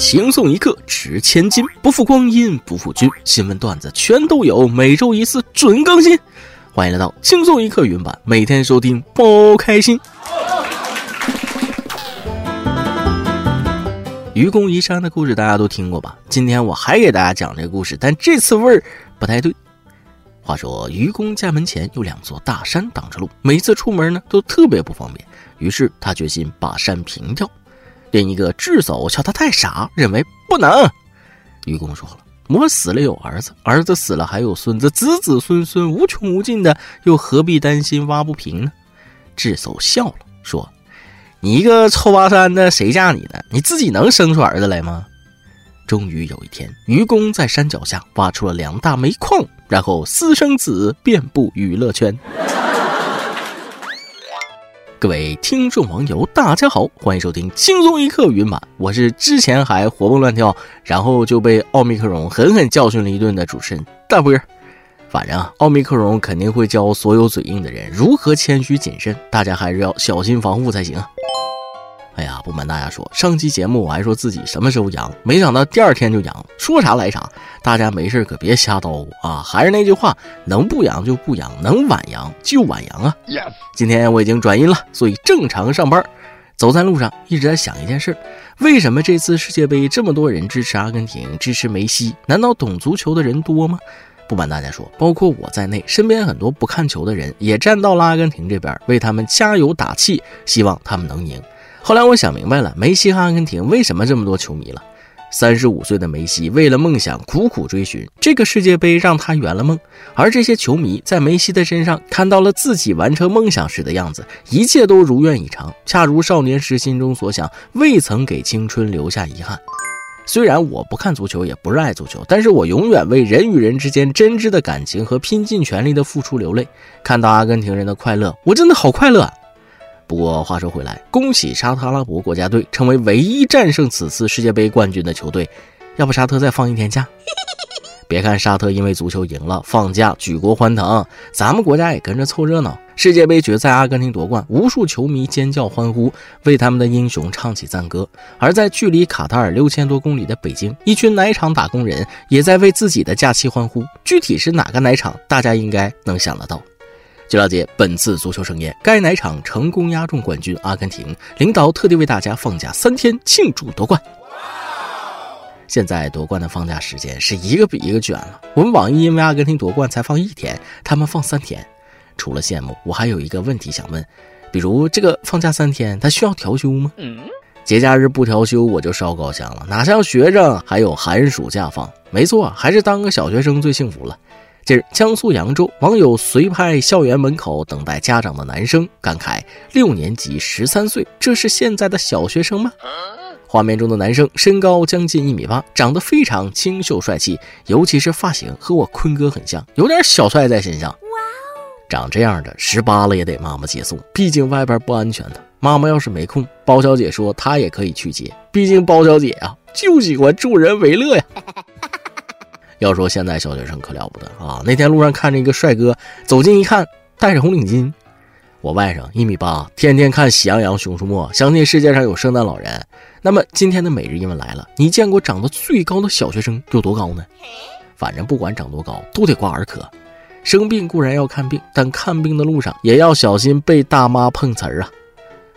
轻松一刻值千金，不负光阴不负君。新闻段子全都有，每周一次准更新。欢迎来到轻松一刻云版，每天收听包开心。愚公移山的故事大家都听过吧？今天我还给大家讲这个故事，但这次味儿不太对。话说愚公家门前有两座大山挡着路，每次出门呢都特别不方便。于是他决心把山平掉。另一个智叟笑他太傻，认为不能。愚公说了：“我死了有儿子，儿子死了还有孙子，子子孙孙无穷无尽的，又何必担心挖不平呢？”智叟笑了，说：“你一个臭挖山的，谁嫁你呢？你自己能生出儿子来吗？”终于有一天，愚公在山脚下挖出了两大煤矿，然后私生子遍布娱乐圈。各位听众网友，大家好，欢迎收听轻松一刻云版。我是之前还活蹦乱跳，然后就被奥密克戎狠狠教训了一顿的主持人大波。反正啊，奥密克戎肯定会教所有嘴硬的人如何谦虚谨慎，大家还是要小心防护才行。哎呀，不瞒大家说，上期节目我还说自己什么时候阳，没想到第二天就阳，说啥来啥。大家没事可别瞎叨咕啊！还是那句话，能不阳就不阳，能晚阳就晚阳啊。今天我已经转阴了，所以正常上班。走在路上一直在想一件事：为什么这次世界杯这么多人支持阿根廷、支持梅西？难道懂足球的人多吗？不瞒大家说，包括我在内，身边很多不看球的人也站到了阿根廷这边，为他们加油打气，希望他们能赢。后来我想明白了，梅西和阿根廷为什么这么多球迷了。三十五岁的梅西为了梦想苦苦追寻，这个世界杯让他圆了梦。而这些球迷在梅西的身上看到了自己完成梦想时的样子，一切都如愿以偿，恰如少年时心中所想，未曾给青春留下遗憾。虽然我不看足球，也不热爱足球，但是我永远为人与人之间真挚的感情和拼尽全力的付出流泪。看到阿根廷人的快乐，我真的好快乐。不过话说回来，恭喜沙特阿拉伯国家队成为唯一战胜此次世界杯冠军的球队。要不沙特再放一天假？别看沙特因为足球赢了放假举国欢腾，咱们国家也跟着凑热闹。世界杯决赛阿根廷夺冠，无数球迷尖叫欢呼，为他们的英雄唱起赞歌。而在距离卡塔尔六千多公里的北京，一群奶厂打工人也在为自己的假期欢呼。具体是哪个奶厂，大家应该能想得到。据了解，本次足球盛宴，该奶场成功压中冠军阿根廷，领导特地为大家放假三天庆祝夺冠。现在夺冠的放假时间是一个比一个卷了。我们网易因为阿根廷夺冠才放一天，他们放三天。除了羡慕，我还有一个问题想问，比如这个放假三天，他需要调休吗？节假日不调休，我就烧高香了。哪像学生还有寒暑假放？没错，还是当个小学生最幸福了。近日，江苏扬州网友随拍校园门口等待家长的男生，感慨：“六年级十三岁，这是现在的小学生吗？”画面中的男生身高将近一米八，长得非常清秀帅气，尤其是发型和我坤哥很像，有点小帅在身上。长这样的十八了也得妈妈接送，毕竟外边不安全的。妈妈要是没空，包小姐说她也可以去接，毕竟包小姐啊就喜欢助人为乐呀。要说现在小学生可了不得啊！那天路上看着一个帅哥，走近一看，戴着红领巾。我外甥一米八，天天看《喜羊羊》《熊出没》，相信世界上有圣诞老人。那么今天的每日一问来了：你见过长得最高的小学生有多高呢？反正不管长多高，都得挂儿科。生病固然要看病，但看病的路上也要小心被大妈碰瓷儿啊。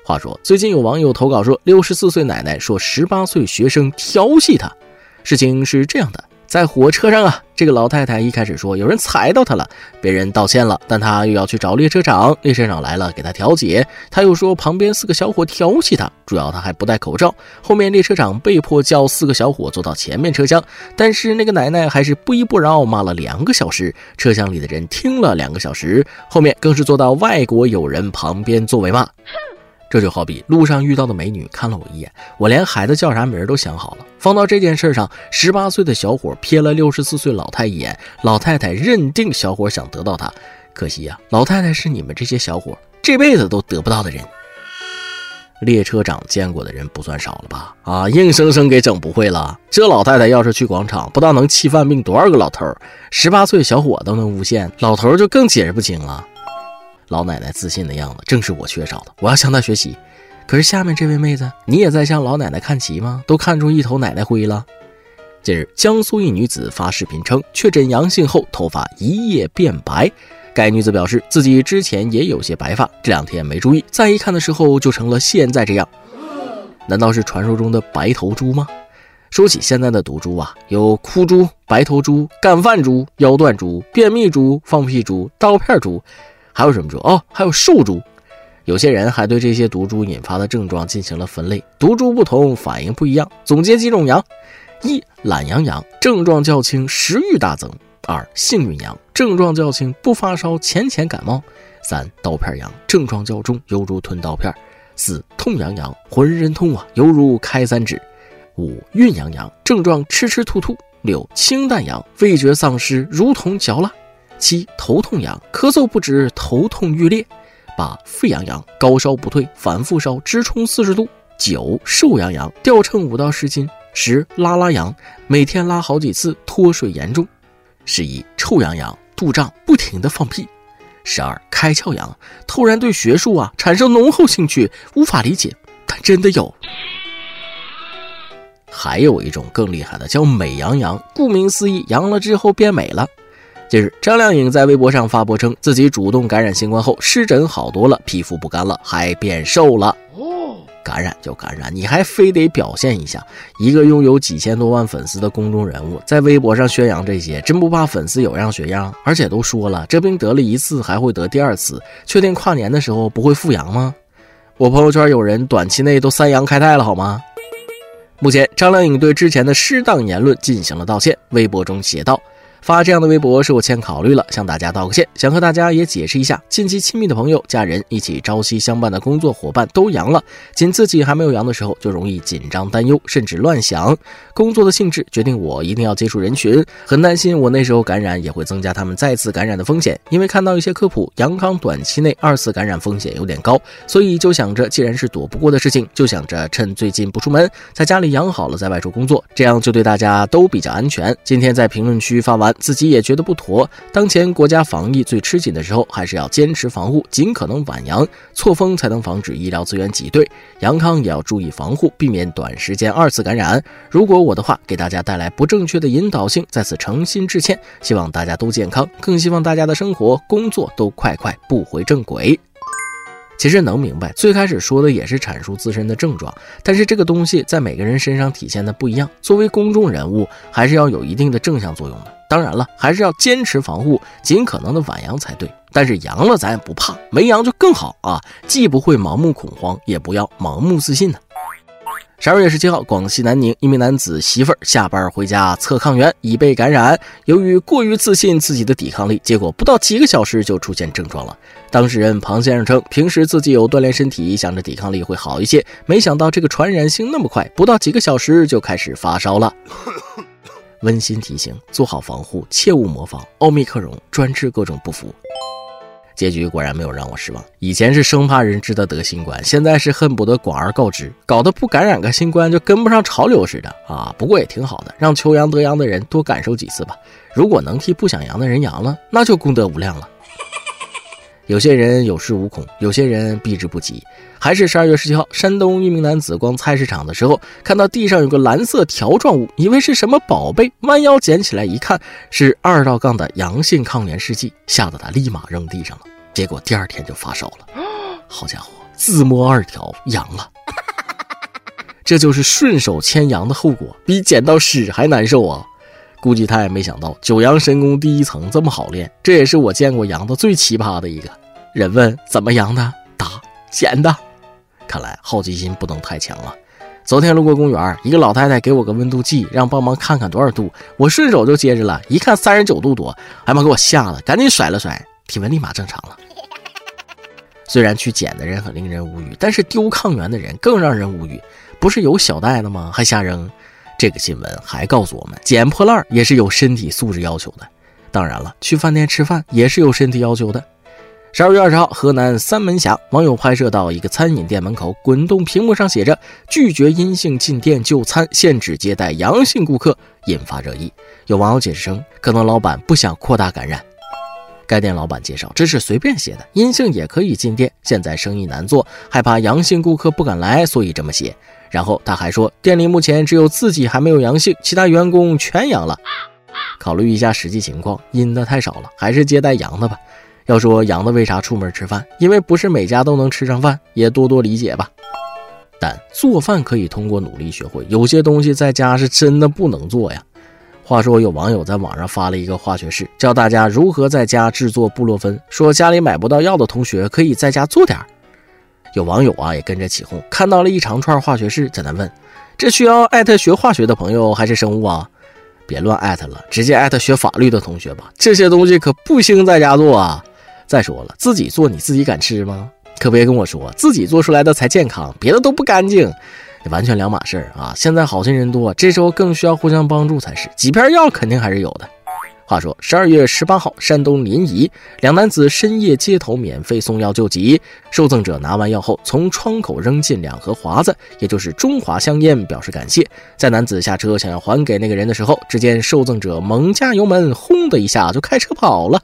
话说最近有网友投稿说，六十四岁奶奶说十八岁学生调戏她。事情是这样的。在火车上啊，这个老太太一开始说有人踩到她了，别人道歉了，但她又要去找列车长，列车长来了给她调解，她又说旁边四个小伙调戏她，主要她还不戴口罩。后面列车长被迫叫四个小伙坐到前面车厢，但是那个奶奶还是不依不饶，骂了两个小时，车厢里的人听了两个小时，后面更是坐到外国友人旁边座位骂。这就好比路上遇到的美女看了我一眼，我连孩子叫啥名都想好了。放到这件事上，十八岁的小伙瞥了六十四岁老太一眼，老太太认定小伙想得到她，可惜呀，老太太是你们这些小伙这辈子都得不到的人。列车长见过的人不算少了吧？啊，硬生生给整不会了。这老太太要是去广场，不知道能气犯病多少个老头。十八岁小伙都能诬陷，老头就更解释不清了。老奶奶自信的样子，正是我缺少的。我要向她学习。可是下面这位妹子，你也在向老奶奶看齐吗？都看出一头奶奶灰了。近日，江苏一女子发视频称，确诊阳性后头发一夜变白。该女子表示，自己之前也有些白发，这两天没注意，再一看的时候就成了现在这样。难道是传说中的白头猪吗？说起现在的毒株啊，有哭猪、白头猪、干饭猪、腰断猪、便秘猪、放屁猪、刀片猪，还有什么猪？哦，还有瘦猪。有些人还对这些毒株引发的症状进行了分类，毒株不同，反应不一样。总结几种羊：一、懒羊羊，症状较轻，食欲大增；二、幸运羊，症状较轻，不发烧，浅浅感冒；三、刀片羊，症状较重，犹如吞刀片；四、痛羊羊，浑身痛啊，犹如开三指；五、晕羊羊，症状吃吃吐吐；六、清淡羊，味觉丧失，如同嚼蜡；七、头痛痒，咳嗽不止，头痛欲裂。八沸羊羊，高烧不退，反复烧，直冲四十度。九瘦羊羊，掉秤五到十斤。十拉拉羊，每天拉好几次，脱水严重。十一臭羊羊，肚胀，不停的放屁。十二开窍羊，突然对学术啊产生浓厚兴趣，无法理解，但真的有。还有一种更厉害的，叫美羊羊，顾名思义，阳了之后变美了。近日，张靓颖在微博上发博称，自己主动感染新冠后湿疹好多了，皮肤不干了，还变瘦了。哦，感染就感染，你还非得表现一下？一个拥有几千多万粉丝的公众人物，在微博上宣扬这些，真不怕粉丝有样学样？而且都说了，这病得了一次还会得第二次，确定跨年的时候不会复阳吗？我朋友圈有人短期内都三阳开泰了，好吗？目前，张靓颖对之前的失当言论进行了道歉，微博中写道。发这样的微博是我欠考虑了，向大家道个歉，想和大家也解释一下，近期亲密的朋友、家人一起朝夕相伴的工作伙伴都阳了，仅自己还没有阳的时候，就容易紧张、担忧，甚至乱想。工作的性质决定我一定要接触人群，很担心我那时候感染也会增加他们再次感染的风险。因为看到一些科普，阳康短期内二次感染风险有点高，所以就想着既然是躲不过的事情，就想着趁最近不出门，在家里养好了再外出工作，这样就对大家都比较安全。今天在评论区发完。自己也觉得不妥。当前国家防疫最吃紧的时候，还是要坚持防护，尽可能晚阳、错峰，才能防止医疗资源挤兑。阳康也要注意防护，避免短时间二次感染。如果我的话给大家带来不正确的引导性，在此诚心致歉。希望大家都健康，更希望大家的生活、工作都快快步回正轨。其实能明白，最开始说的也是阐述自身的症状，但是这个东西在每个人身上体现的不一样。作为公众人物，还是要有一定的正向作用的。当然了，还是要坚持防护，尽可能的晚阳才对。但是阳了咱也不怕，没阳就更好啊！既不会盲目恐慌，也不要盲目自信呢。十二月十七号，广西南宁一名男子媳妇儿下班回家测抗原，已被感染。由于过于自信自己的抵抗力，结果不到几个小时就出现症状了。当事人庞先生称，平时自己有锻炼身体，想着抵抗力会好一些，没想到这个传染性那么快，不到几个小时就开始发烧了。温馨提醒：做好防护，切勿模仿奥密克戎，专治各种不服。结局果然没有让我失望。以前是生怕人知道得新冠，现在是恨不得广而告之，搞得不感染个新冠就跟不上潮流似的啊！不过也挺好的，让求阳得阳的人多感受几次吧。如果能替不想阳的人阳了，那就功德无量了。有些人有恃无恐，有些人避之不及。还是十二月十七号，山东一名男子逛菜市场的时候，看到地上有个蓝色条状物，以为是什么宝贝，弯腰捡起来一看，是二道杠的阳性抗原试剂，吓得他立马扔地上了。结果第二天就发烧了。好家伙，自摸二条阳了，这就是顺手牵羊的后果，比捡到屎还难受啊！估计他也没想到九阳神功第一层这么好练，这也是我见过阳的最奇葩的一个人。问怎么阳的？答捡的。看来好奇心不能太强了。昨天路过公园，一个老太太给我个温度计，让帮忙看看多少度。我顺手就接着了，一看三十九度多，哎妈给我吓得赶紧甩了甩，体温立马正常了。虽然去捡的人很令人无语，但是丢抗原的人更让人无语。不是有小袋子吗？还瞎扔。这个新闻还告诉我们，捡破烂也是有身体素质要求的。当然了，去饭店吃饭也是有身体要求的。十二月二十号，河南三门峡网友拍摄到一个餐饮店门口，滚动屏幕上写着“拒绝阴性进店就餐，限制接待阳性顾客”，引发热议。有网友解释称，可能老板不想扩大感染。该店老板介绍，这是随便写的，阴性也可以进店。现在生意难做，害怕阳性顾客不敢来，所以这么写。然后他还说，店里目前只有自己还没有阳性，其他员工全阳了。考虑一下实际情况，阴的太少了，还是接待阳的吧。要说阳的为啥出门吃饭，因为不是每家都能吃上饭，也多多理解吧。但做饭可以通过努力学会，有些东西在家是真的不能做呀。话说，有网友在网上发了一个化学式，教大家如何在家制作布洛芬。说家里买不到药的同学可以在家做点儿有网友啊也跟着起哄，看到了一长串化学式，在那问：这需要艾特学化学的朋友还是生物啊？别乱艾特了，直接艾特学法律的同学吧。这些东西可不兴在家做啊。再说了，自己做你自己敢吃吗？可别跟我说自己做出来的才健康，别的都不干净。完全两码事啊！现在好心人多，这时候更需要互相帮助才是。几片药肯定还是有的。话说十二月十八号，山东临沂两男子深夜街头免费送药救急，受赠者拿完药后，从窗口扔进两盒华子，也就是中华香烟，表示感谢。在男子下车想要还给那个人的时候，只见受赠者猛加油门，轰的一下就开车跑了。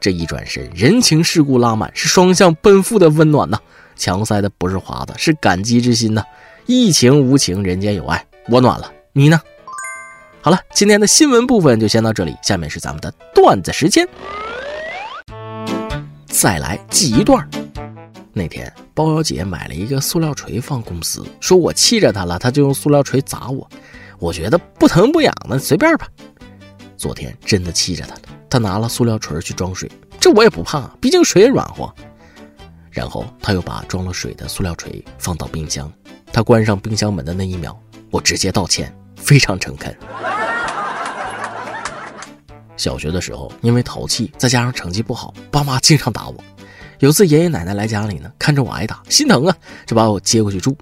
这一转身，人情世故拉满，是双向奔赴的温暖呐。强塞的不是华子，是感激之心呐！疫情无情，人间有爱，我暖了，你呢？好了，今天的新闻部分就先到这里，下面是咱们的段子时间。再来记一段。那天包小姐买了一个塑料锤放公司，说我气着她了，她就用塑料锤砸我。我觉得不疼不痒的，随便吧。昨天真的气着她了，她拿了塑料锤去装水，这我也不怕，毕竟水也软和。然后他又把装了水的塑料锤放到冰箱。他关上冰箱门的那一秒，我直接道歉，非常诚恳。小学的时候，因为淘气，再加上成绩不好，爸妈经常打我。有次爷爷奶奶来家里呢，看着我挨打，心疼啊，就把我接过去住。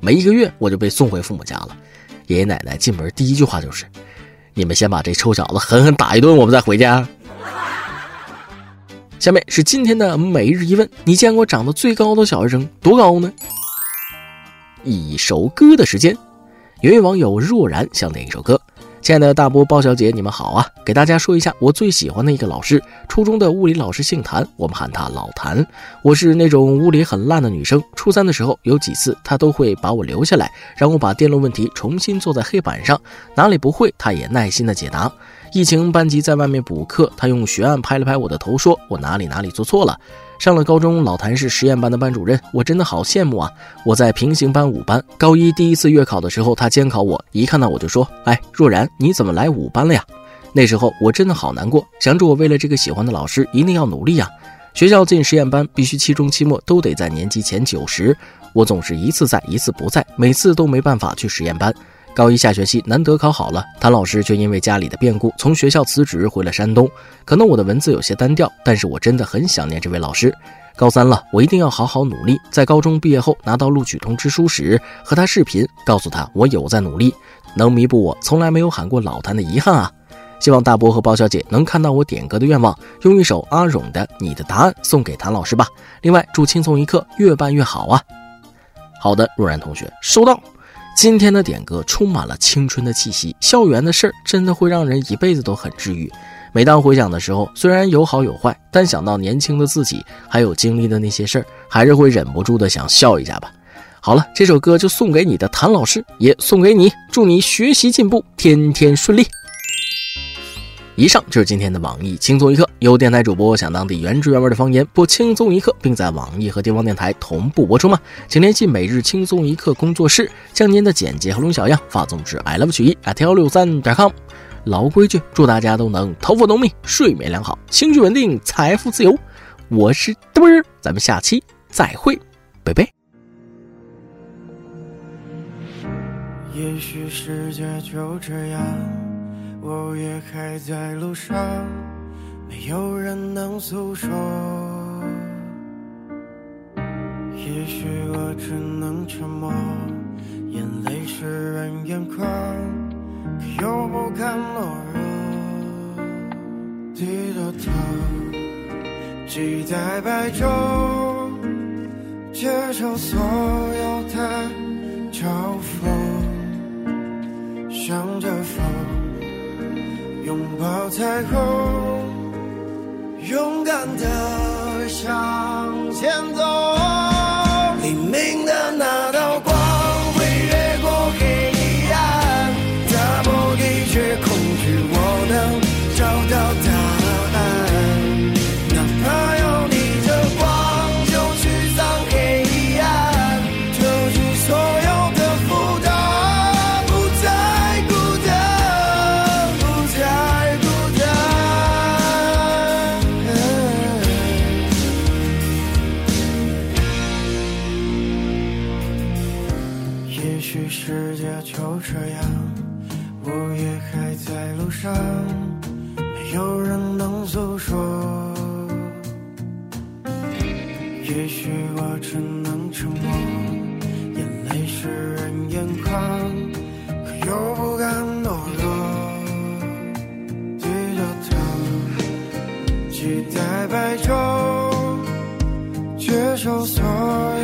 没一个月，我就被送回父母家了。爷爷奶奶进门第一句话就是：“你们先把这臭小子狠狠打一顿，我们再回家。”下面是今天的每日一问：你见过长得最高的小学生多高呢？一首歌的时间，有位网友若然想点一首歌。亲爱的大波包小姐，你们好啊！给大家说一下我最喜欢的一个老师，初中的物理老师姓谭，我们喊他老谭。我是那种物理很烂的女生，初三的时候有几次他都会把我留下来，让我把电路问题重新做在黑板上，哪里不会他也耐心的解答。疫情班级在外面补课，他用学案拍了拍我的头，说我哪里哪里做错了。上了高中，老谭是实验班的班主任，我真的好羡慕啊！我在平行班五班，高一第一次月考的时候，他监考我，一看到我就说：“哎，若然，你怎么来五班了呀？”那时候我真的好难过，想着我为了这个喜欢的老师，一定要努力呀。学校进实验班必须期中、期末都得在年级前九十，我总是一次在，一次不在，每次都没办法去实验班。高一下学期难得考好了，谭老师却因为家里的变故从学校辞职回了山东。可能我的文字有些单调，但是我真的很想念这位老师。高三了，我一定要好好努力，在高中毕业后拿到录取通知书时和他视频，告诉他我有在努力，能弥补我从来没有喊过老谭的遗憾啊！希望大波和包小姐能看到我点歌的愿望，用一首阿勇的《你的答案》送给谭老师吧。另外，祝轻松一刻越办越好啊！好的，若然同学收到。今天的点歌充满了青春的气息，校园的事儿真的会让人一辈子都很治愈。每当回想的时候，虽然有好有坏，但想到年轻的自己还有经历的那些事儿，还是会忍不住的想笑一下吧。好了，这首歌就送给你的谭老师，也送给你，祝你学习进步，天天顺利。以上就是今天的网易轻松一刻。有电台主播想当地原汁原味的方言播轻松一刻，并在网易和地方电台同步播出吗？请联系每日轻松一刻工作室，将您的简介和录小样发送至 i love 曲艺 at 幺六三点 com。老规矩，祝大家都能头发浓密、睡眠良好、情绪稳定、财富自由。我是嘚儿，咱们下期再会，拜拜。也许世界就这样。我也还在路上，没有人能诉说。也许我只能沉默，眼泪湿润眼眶，可又不敢懦弱。低着头，期待白昼，接受所有的嘲讽，向着风。拥抱彩虹勇敢的向前走。期待白昼接受所有